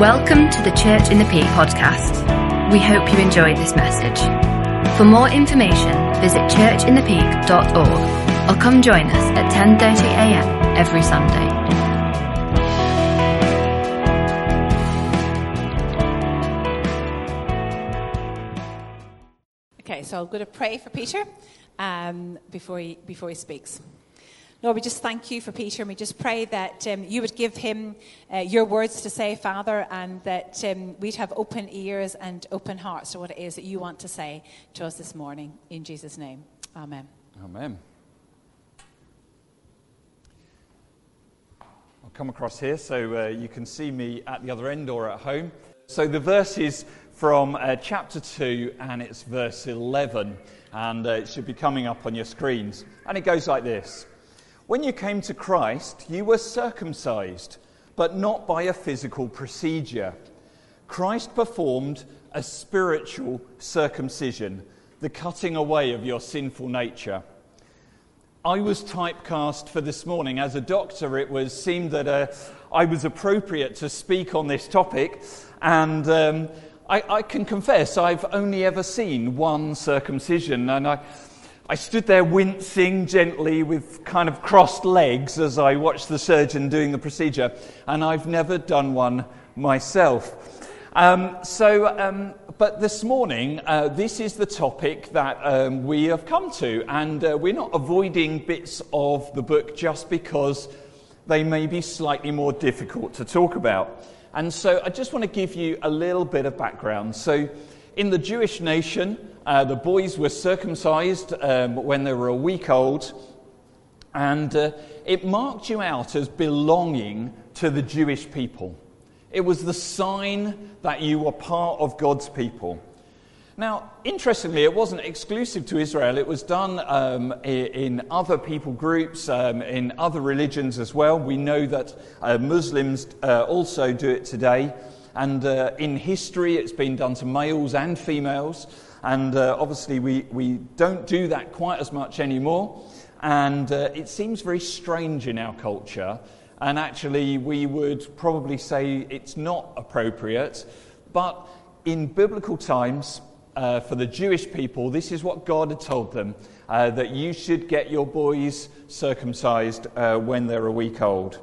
Welcome to the Church in the Peak podcast. We hope you enjoyed this message. For more information, visit churchinthepeak.org or come join us at 10:30 a.m. every Sunday. Okay, so I'm going to pray for Peter um, before, he, before he speaks. Lord, we just thank you for Peter, and we just pray that um, you would give him uh, your words to say, Father, and that um, we'd have open ears and open hearts to what it is that you want to say to us this morning. In Jesus' name, Amen. Amen. I'll come across here so uh, you can see me at the other end or at home. So the verse is from uh, chapter 2 and it's verse 11, and uh, it should be coming up on your screens. And it goes like this When you came to Christ, you were circumcised, but not by a physical procedure. Christ performed a spiritual circumcision, the cutting away of your sinful nature. I was typecast for this morning. As a doctor, it was seemed that uh, I was appropriate to speak on this topic, and um, I, I, can confess I've only ever seen one circumcision, and I, I stood there wincing gently with kind of crossed legs as I watched the surgeon doing the procedure, and I've never done one myself. Um, so, um, but this morning, uh, this is the topic that um, we have come to, and uh, we're not avoiding bits of the book just because they may be slightly more difficult to talk about. And so, I just want to give you a little bit of background. So, in the Jewish nation, uh, the boys were circumcised um, when they were a week old, and uh, it marked you out as belonging to the Jewish people. It was the sign that you were part of God's people. Now, interestingly, it wasn't exclusive to Israel. It was done um, in other people groups, um, in other religions as well. We know that uh, Muslims uh, also do it today. And uh, in history, it's been done to males and females. And uh, obviously, we, we don't do that quite as much anymore. And uh, it seems very strange in our culture and actually, we would probably say it's not appropriate. But in biblical times, uh, for the Jewish people, this is what God had told them uh, that you should get your boys circumcised uh, when they're a week old.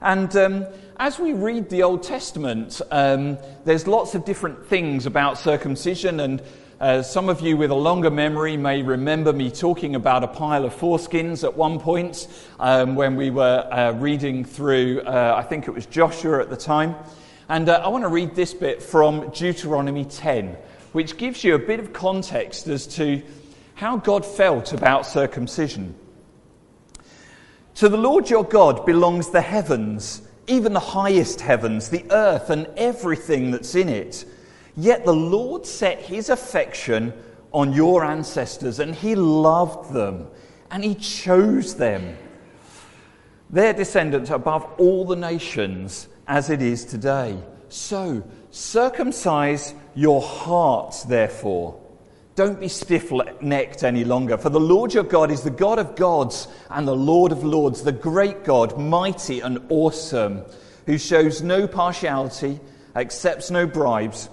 And um, as we read the Old Testament, um, there's lots of different things about circumcision and uh, some of you with a longer memory may remember me talking about a pile of foreskins at one point um, when we were uh, reading through, uh, I think it was Joshua at the time. And uh, I want to read this bit from Deuteronomy 10, which gives you a bit of context as to how God felt about circumcision. To the Lord your God belongs the heavens, even the highest heavens, the earth, and everything that's in it. Yet the Lord set his affection on your ancestors, and he loved them, and he chose them, their descendants above all the nations as it is today. So, circumcise your hearts, therefore. Don't be stiff necked any longer, for the Lord your God is the God of gods and the Lord of lords, the great God, mighty and awesome, who shows no partiality, accepts no bribes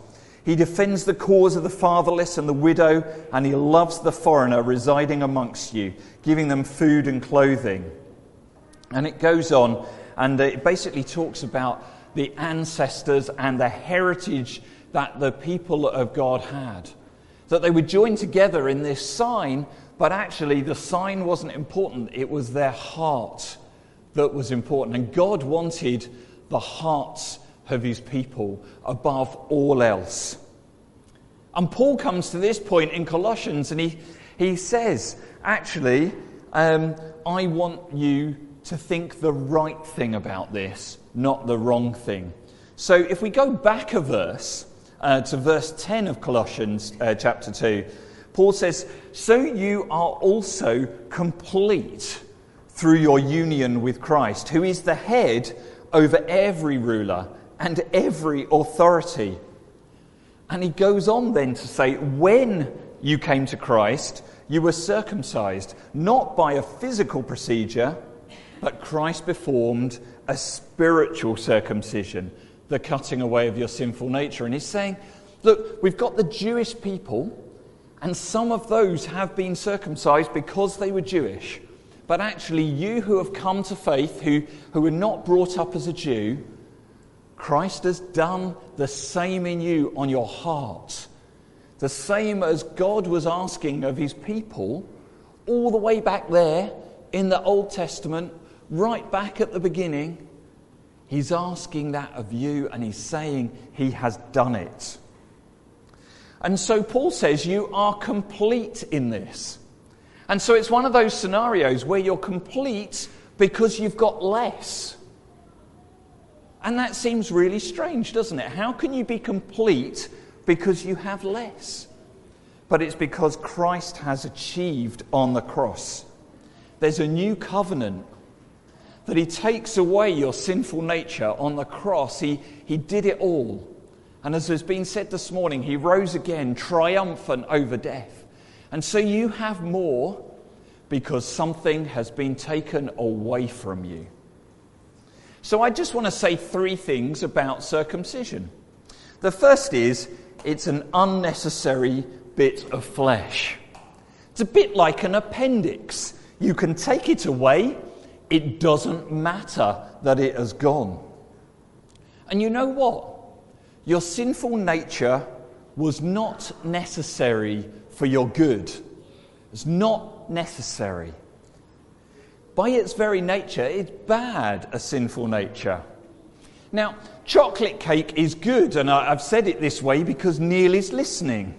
he defends the cause of the fatherless and the widow, and he loves the foreigner residing amongst you, giving them food and clothing. And it goes on, and it basically talks about the ancestors and the heritage that the people of God had. That they were joined together in this sign, but actually the sign wasn't important, it was their heart that was important. And God wanted the hearts of his people above all else. And Paul comes to this point in Colossians and he, he says, actually, um, I want you to think the right thing about this, not the wrong thing. So if we go back a verse uh, to verse 10 of Colossians uh, chapter 2, Paul says, So you are also complete through your union with Christ, who is the head over every ruler and every authority. And he goes on then to say, when you came to Christ, you were circumcised, not by a physical procedure, but Christ performed a spiritual circumcision, the cutting away of your sinful nature. And he's saying, look, we've got the Jewish people, and some of those have been circumcised because they were Jewish. But actually, you who have come to faith, who, who were not brought up as a Jew, Christ has done the same in you on your heart. The same as God was asking of his people all the way back there in the Old Testament, right back at the beginning. He's asking that of you and he's saying he has done it. And so Paul says you are complete in this. And so it's one of those scenarios where you're complete because you've got less. And that seems really strange, doesn't it? How can you be complete because you have less? But it's because Christ has achieved on the cross. There's a new covenant that He takes away your sinful nature on the cross. He, he did it all. And as has been said this morning, He rose again, triumphant over death. And so you have more because something has been taken away from you. So I just want to say three things about circumcision. The first is it's an unnecessary bit of flesh. It's a bit like an appendix. You can take it away, it doesn't matter that it has gone. And you know what? Your sinful nature was not necessary for your good. It's not necessary. By its very nature, it's bad, a sinful nature. Now, chocolate cake is good, and I've said it this way because Neil is listening.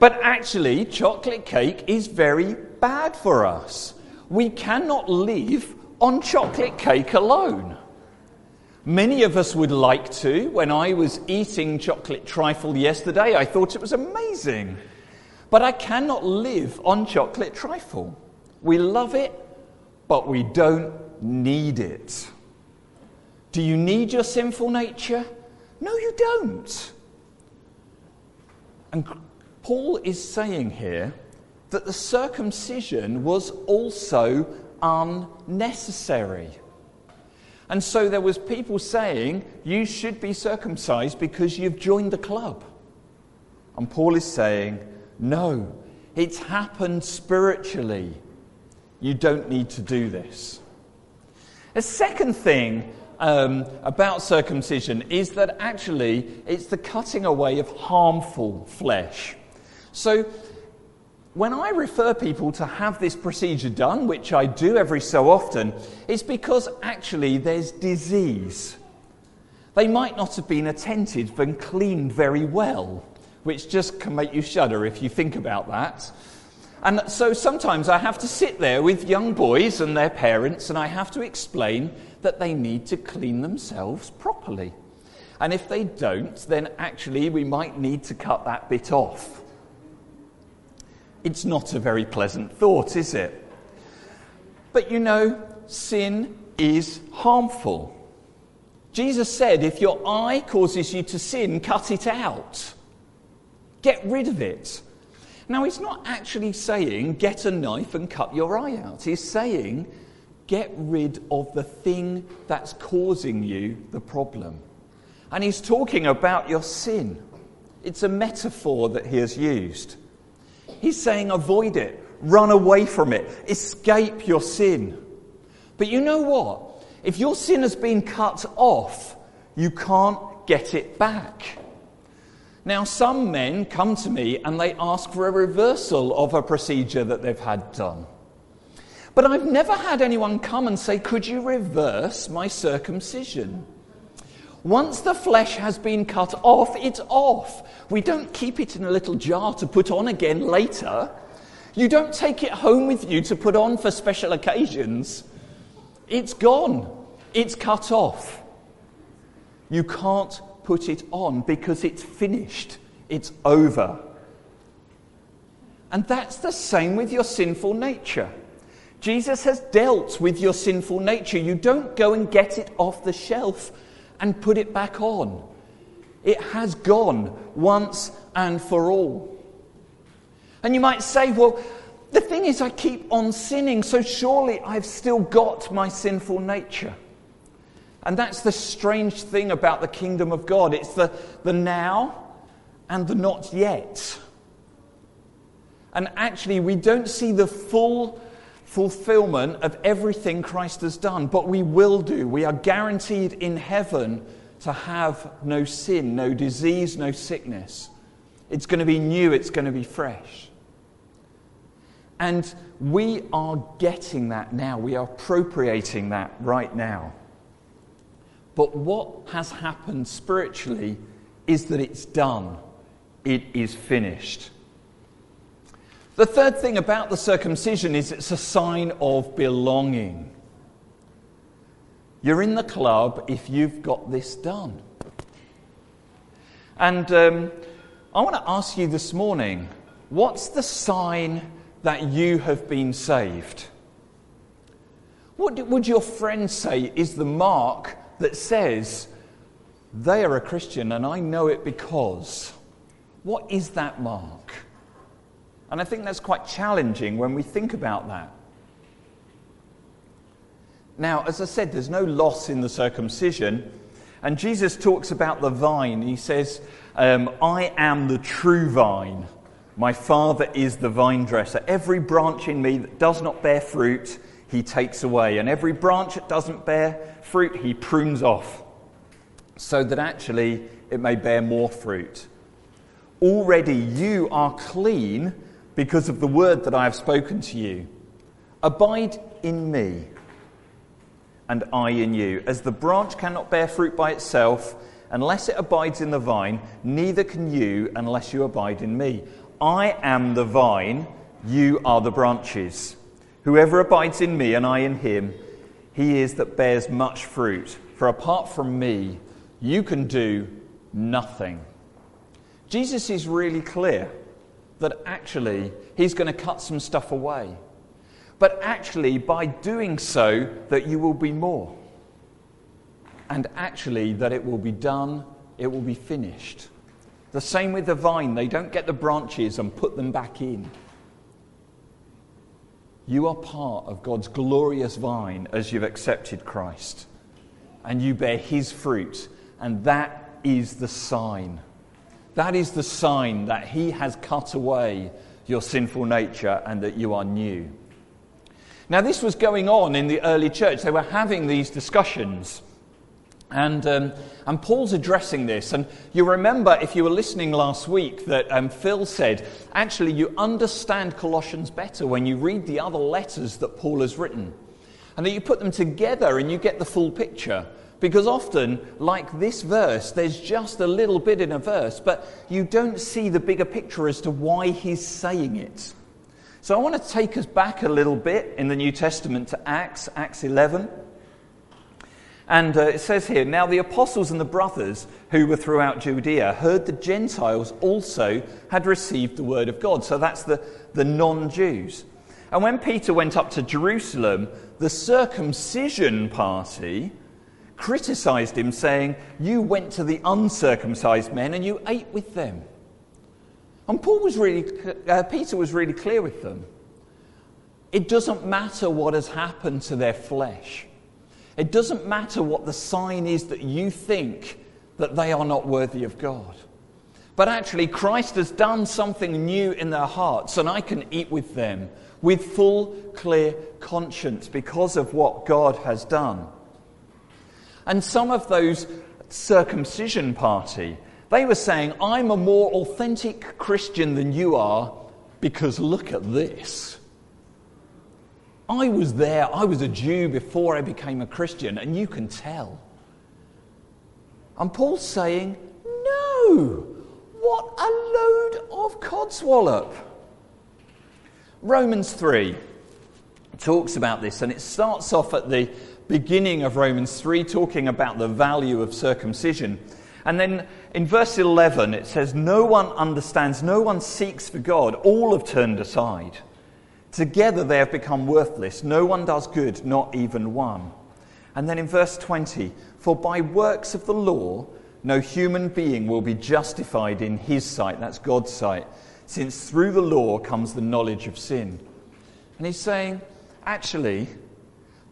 But actually, chocolate cake is very bad for us. We cannot live on chocolate cake alone. Many of us would like to. When I was eating chocolate trifle yesterday, I thought it was amazing. But I cannot live on chocolate trifle. We love it, but we don't need it. Do you need your sinful nature? No, you don't. And Paul is saying here that the circumcision was also unnecessary. And so there was people saying you should be circumcised because you've joined the club. And Paul is saying, no, it's happened spiritually. You don't need to do this. A second thing um, about circumcision is that actually it's the cutting away of harmful flesh. So, when I refer people to have this procedure done, which I do every so often, it's because actually there's disease. They might not have been attended and cleaned very well, which just can make you shudder if you think about that. And so sometimes I have to sit there with young boys and their parents, and I have to explain that they need to clean themselves properly. And if they don't, then actually we might need to cut that bit off. It's not a very pleasant thought, is it? But you know, sin is harmful. Jesus said, if your eye causes you to sin, cut it out. Get rid of it. Now, he's not actually saying, get a knife and cut your eye out. He's saying, get rid of the thing that's causing you the problem. And he's talking about your sin. It's a metaphor that he has used. He's saying avoid it, run away from it, escape your sin. But you know what? If your sin has been cut off, you can't get it back. Now, some men come to me and they ask for a reversal of a procedure that they've had done. But I've never had anyone come and say, Could you reverse my circumcision? Once the flesh has been cut off, it's off. We don't keep it in a little jar to put on again later. You don't take it home with you to put on for special occasions. It's gone. It's cut off. You can't put it on because it's finished. It's over. And that's the same with your sinful nature. Jesus has dealt with your sinful nature. You don't go and get it off the shelf and put it back on. It has gone once and for all. And you might say, well, the thing is, I keep on sinning, so surely I've still got my sinful nature. And that's the strange thing about the kingdom of God it's the, the now and the not yet. And actually, we don't see the full fulfillment of everything Christ has done, but we will do. We are guaranteed in heaven to have no sin, no disease, no sickness. It's going to be new, it's going to be fresh. And we are getting that now. We are appropriating that right now. But what has happened spiritually is that it's done, it is finished. The third thing about the circumcision is it's a sign of belonging. You're in the club if you've got this done. And um, I want to ask you this morning what's the sign that you have been saved? What would your friends say is the mark that says they are a Christian and I know it because? What is that mark? And I think that's quite challenging when we think about that. Now, as I said, there's no loss in the circumcision. And Jesus talks about the vine. He says, um, I am the true vine. My Father is the vine dresser. Every branch in me that does not bear fruit, he takes away. And every branch that doesn't bear fruit, he prunes off, so that actually it may bear more fruit. Already you are clean because of the word that I have spoken to you. Abide in me, and I in you. As the branch cannot bear fruit by itself unless it abides in the vine, neither can you unless you abide in me. I am the vine, you are the branches. Whoever abides in me and I in him, he is that bears much fruit. For apart from me, you can do nothing. Jesus is really clear that actually he's going to cut some stuff away. But actually, by doing so, that you will be more. And actually, that it will be done, it will be finished. The same with the vine, they don't get the branches and put them back in. You are part of God's glorious vine as you've accepted Christ. And you bear his fruit. And that is the sign. That is the sign that he has cut away your sinful nature and that you are new. Now, this was going on in the early church. They were having these discussions. And, um, and Paul's addressing this. And you remember, if you were listening last week, that um, Phil said, actually, you understand Colossians better when you read the other letters that Paul has written. And that you put them together and you get the full picture. Because often, like this verse, there's just a little bit in a verse, but you don't see the bigger picture as to why he's saying it. So I want to take us back a little bit in the New Testament to Acts, Acts 11. And uh, it says here Now the apostles and the brothers who were throughout Judea heard the Gentiles also had received the word of God. So that's the, the non Jews. And when Peter went up to Jerusalem, the circumcision party criticized him, saying, You went to the uncircumcised men and you ate with them. And Paul was really, uh, Peter was really clear with them. It doesn't matter what has happened to their flesh. It doesn't matter what the sign is that you think that they are not worthy of God. But actually, Christ has done something new in their hearts, and I can eat with them with full, clear conscience because of what God has done. And some of those circumcision party, they were saying, I'm a more authentic Christian than you are because look at this. I was there, I was a Jew before I became a Christian, and you can tell. And Paul's saying, No! What a load of codswallop! Romans 3 talks about this, and it starts off at the beginning of Romans 3 talking about the value of circumcision. And then in verse 11, it says, No one understands, no one seeks for God, all have turned aside. Together they have become worthless. No one does good, not even one. And then in verse 20, for by works of the law, no human being will be justified in his sight, that's God's sight, since through the law comes the knowledge of sin. And he's saying, actually,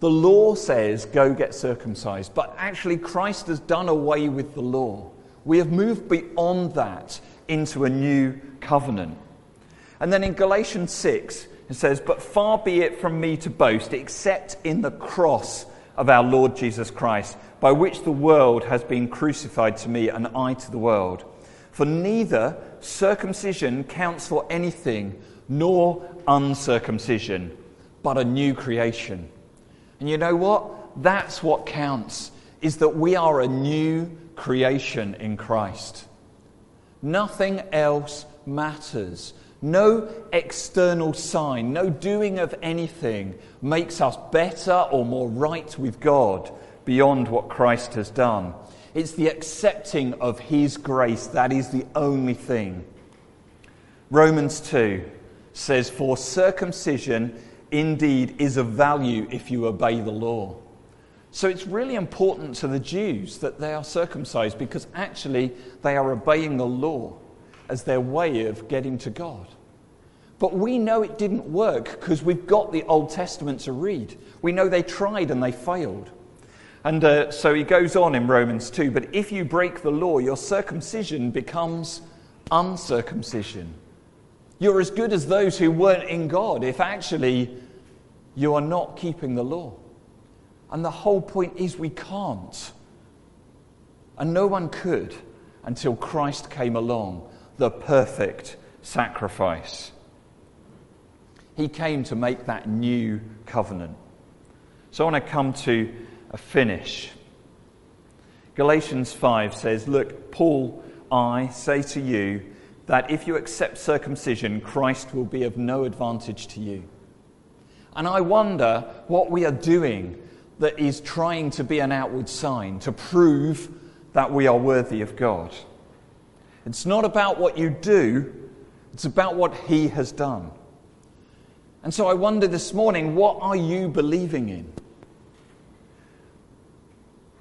The law says, go get circumcised, but actually, Christ has done away with the law. We have moved beyond that into a new covenant. And then in Galatians 6, it says, But far be it from me to boast, except in the cross of our Lord Jesus Christ, by which the world has been crucified to me and I to the world. For neither circumcision counts for anything, nor uncircumcision, but a new creation. And you know what? That's what counts, is that we are a new creation in Christ. Nothing else matters. No external sign, no doing of anything makes us better or more right with God beyond what Christ has done. It's the accepting of His grace that is the only thing. Romans 2 says, For circumcision indeed is of value if you obey the law. So it's really important to the Jews that they are circumcised because actually they are obeying the law as their way of getting to God. But we know it didn't work because we've got the Old Testament to read. We know they tried and they failed. And uh, so he goes on in Romans 2 But if you break the law, your circumcision becomes uncircumcision. You're as good as those who weren't in God if actually you are not keeping the law. And the whole point is we can't. And no one could until Christ came along, the perfect sacrifice. He came to make that new covenant. So I want to come to a finish. Galatians 5 says, Look, Paul, I say to you that if you accept circumcision, Christ will be of no advantage to you. And I wonder what we are doing that is trying to be an outward sign to prove that we are worthy of God. It's not about what you do, it's about what He has done. And so I wonder this morning what are you believing in?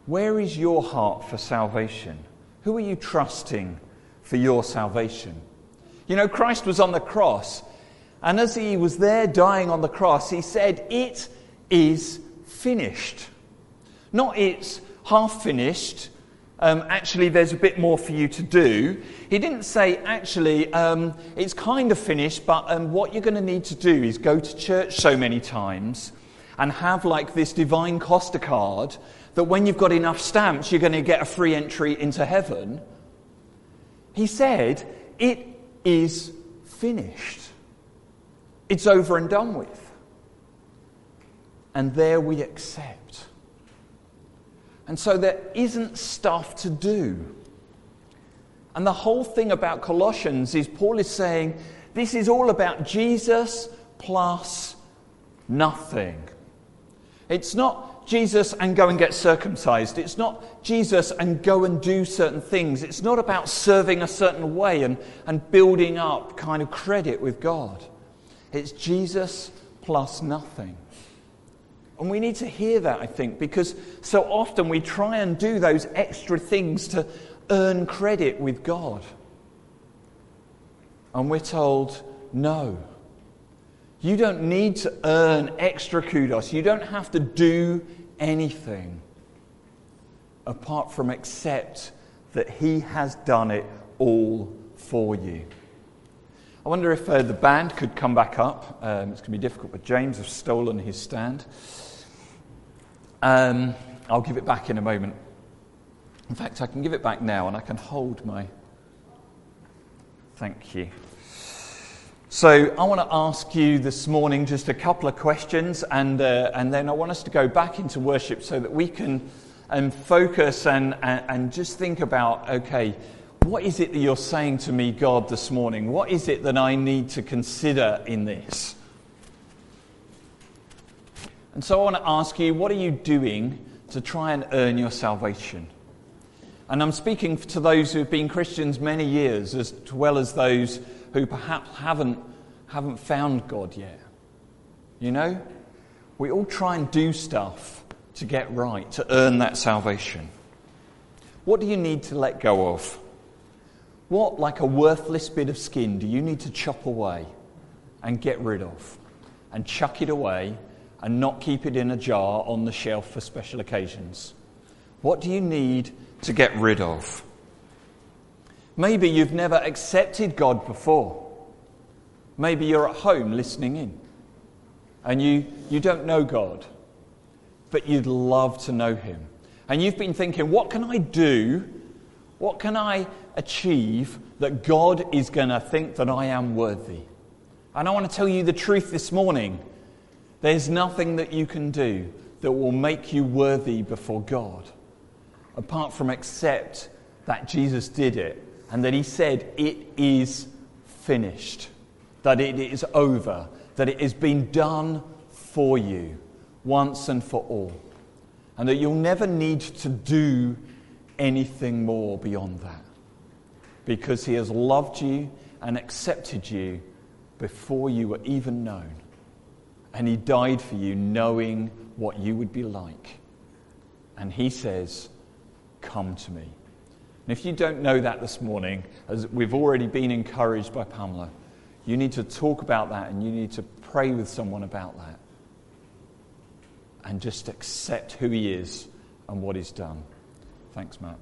Where is your heart for salvation? Who are you trusting for your salvation? You know, Christ was on the cross, and as he was there dying on the cross, he said, It is finished. Not it's half finished. Um, actually, there's a bit more for you to do. He didn't say, actually, um, it's kind of finished, but um, what you're going to need to do is go to church so many times and have like this divine Costa card that when you've got enough stamps, you're going to get a free entry into heaven. He said, It is finished. It's over and done with. And there we accept. And so there isn't stuff to do. And the whole thing about Colossians is Paul is saying this is all about Jesus plus nothing. It's not Jesus and go and get circumcised. It's not Jesus and go and do certain things. It's not about serving a certain way and, and building up kind of credit with God. It's Jesus plus nothing. And we need to hear that, I think, because so often we try and do those extra things to earn credit with God. And we're told, no. You don't need to earn extra kudos. You don't have to do anything apart from accept that He has done it all for you. I wonder if uh, the band could come back up. Um, it's going to be difficult, but James has stolen his stand. Um, I'll give it back in a moment. In fact, I can give it back now and I can hold my. Thank you. So, I want to ask you this morning just a couple of questions, and, uh, and then I want us to go back into worship so that we can um, focus and, and, and just think about okay, what is it that you're saying to me, God, this morning? What is it that I need to consider in this? And so I want to ask you, what are you doing to try and earn your salvation? And I'm speaking to those who've been Christians many years, as well as those who perhaps haven't, haven't found God yet. You know? We all try and do stuff to get right, to earn that salvation. What do you need to let go of? What, like a worthless bit of skin, do you need to chop away and get rid of and chuck it away and not keep it in a jar on the shelf for special occasions? What do you need to get rid of? Maybe you've never accepted God before. Maybe you're at home listening in and you, you don't know God, but you'd love to know Him. And you've been thinking, what can I do? What can I achieve that God is going to think that I am worthy? And I want to tell you the truth this morning. There's nothing that you can do that will make you worthy before God apart from accept that Jesus did it and that he said, It is finished, that it is over, that it has been done for you once and for all, and that you'll never need to do anything more beyond that because he has loved you and accepted you before you were even known. And he died for you knowing what you would be like. And he says, Come to me. And if you don't know that this morning, as we've already been encouraged by Pamela, you need to talk about that and you need to pray with someone about that. And just accept who he is and what he's done. Thanks, Matt.